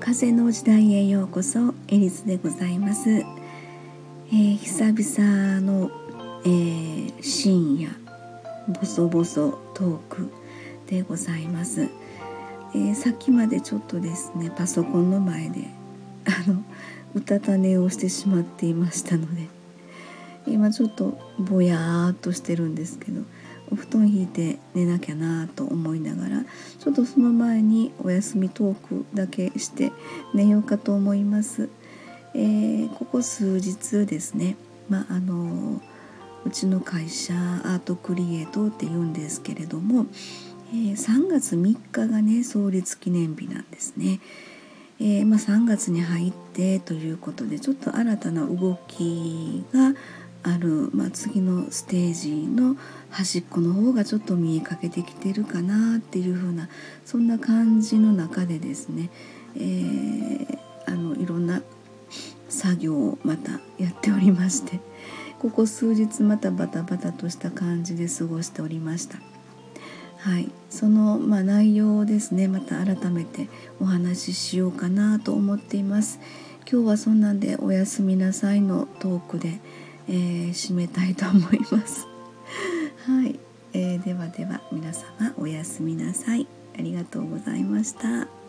風の時代へようこそエリスでございます、えー、久々の、えー、深夜ボソボソトークでございます、えー、さっきまでちょっとですねパソコンの前であのうたた寝をしてしまっていましたので今ちょっとぼやーっとしてるんですけどお布団引いて寝なきゃなと思いながらちょっとその前にお休みトークだけして寝ようかと思います。えー、ここ数日ですね、まあ、のうちの会社アートクリエイトって言うんですけれども、えー、3月3日がね創立記念日なんですね。えー、まあ、3月に入ってということでちょっと新たな動きがある、まあ、次のステージの端っこの方がちょっと見えかけてきてるかなっていう風なそんな感じの中でですね、えー、あのいろんな作業をまたやっておりましてここ数日またバタバタとした感じで過ごしておりました。はい、その、まあ、内容をですねまた改めてお話ししようかなと思っています今日はそんなんで「おやすみなさい」のトークで、えー、締めたいと思います。はい、えー、ではでは皆様おやすみなさい。ありがとうございました。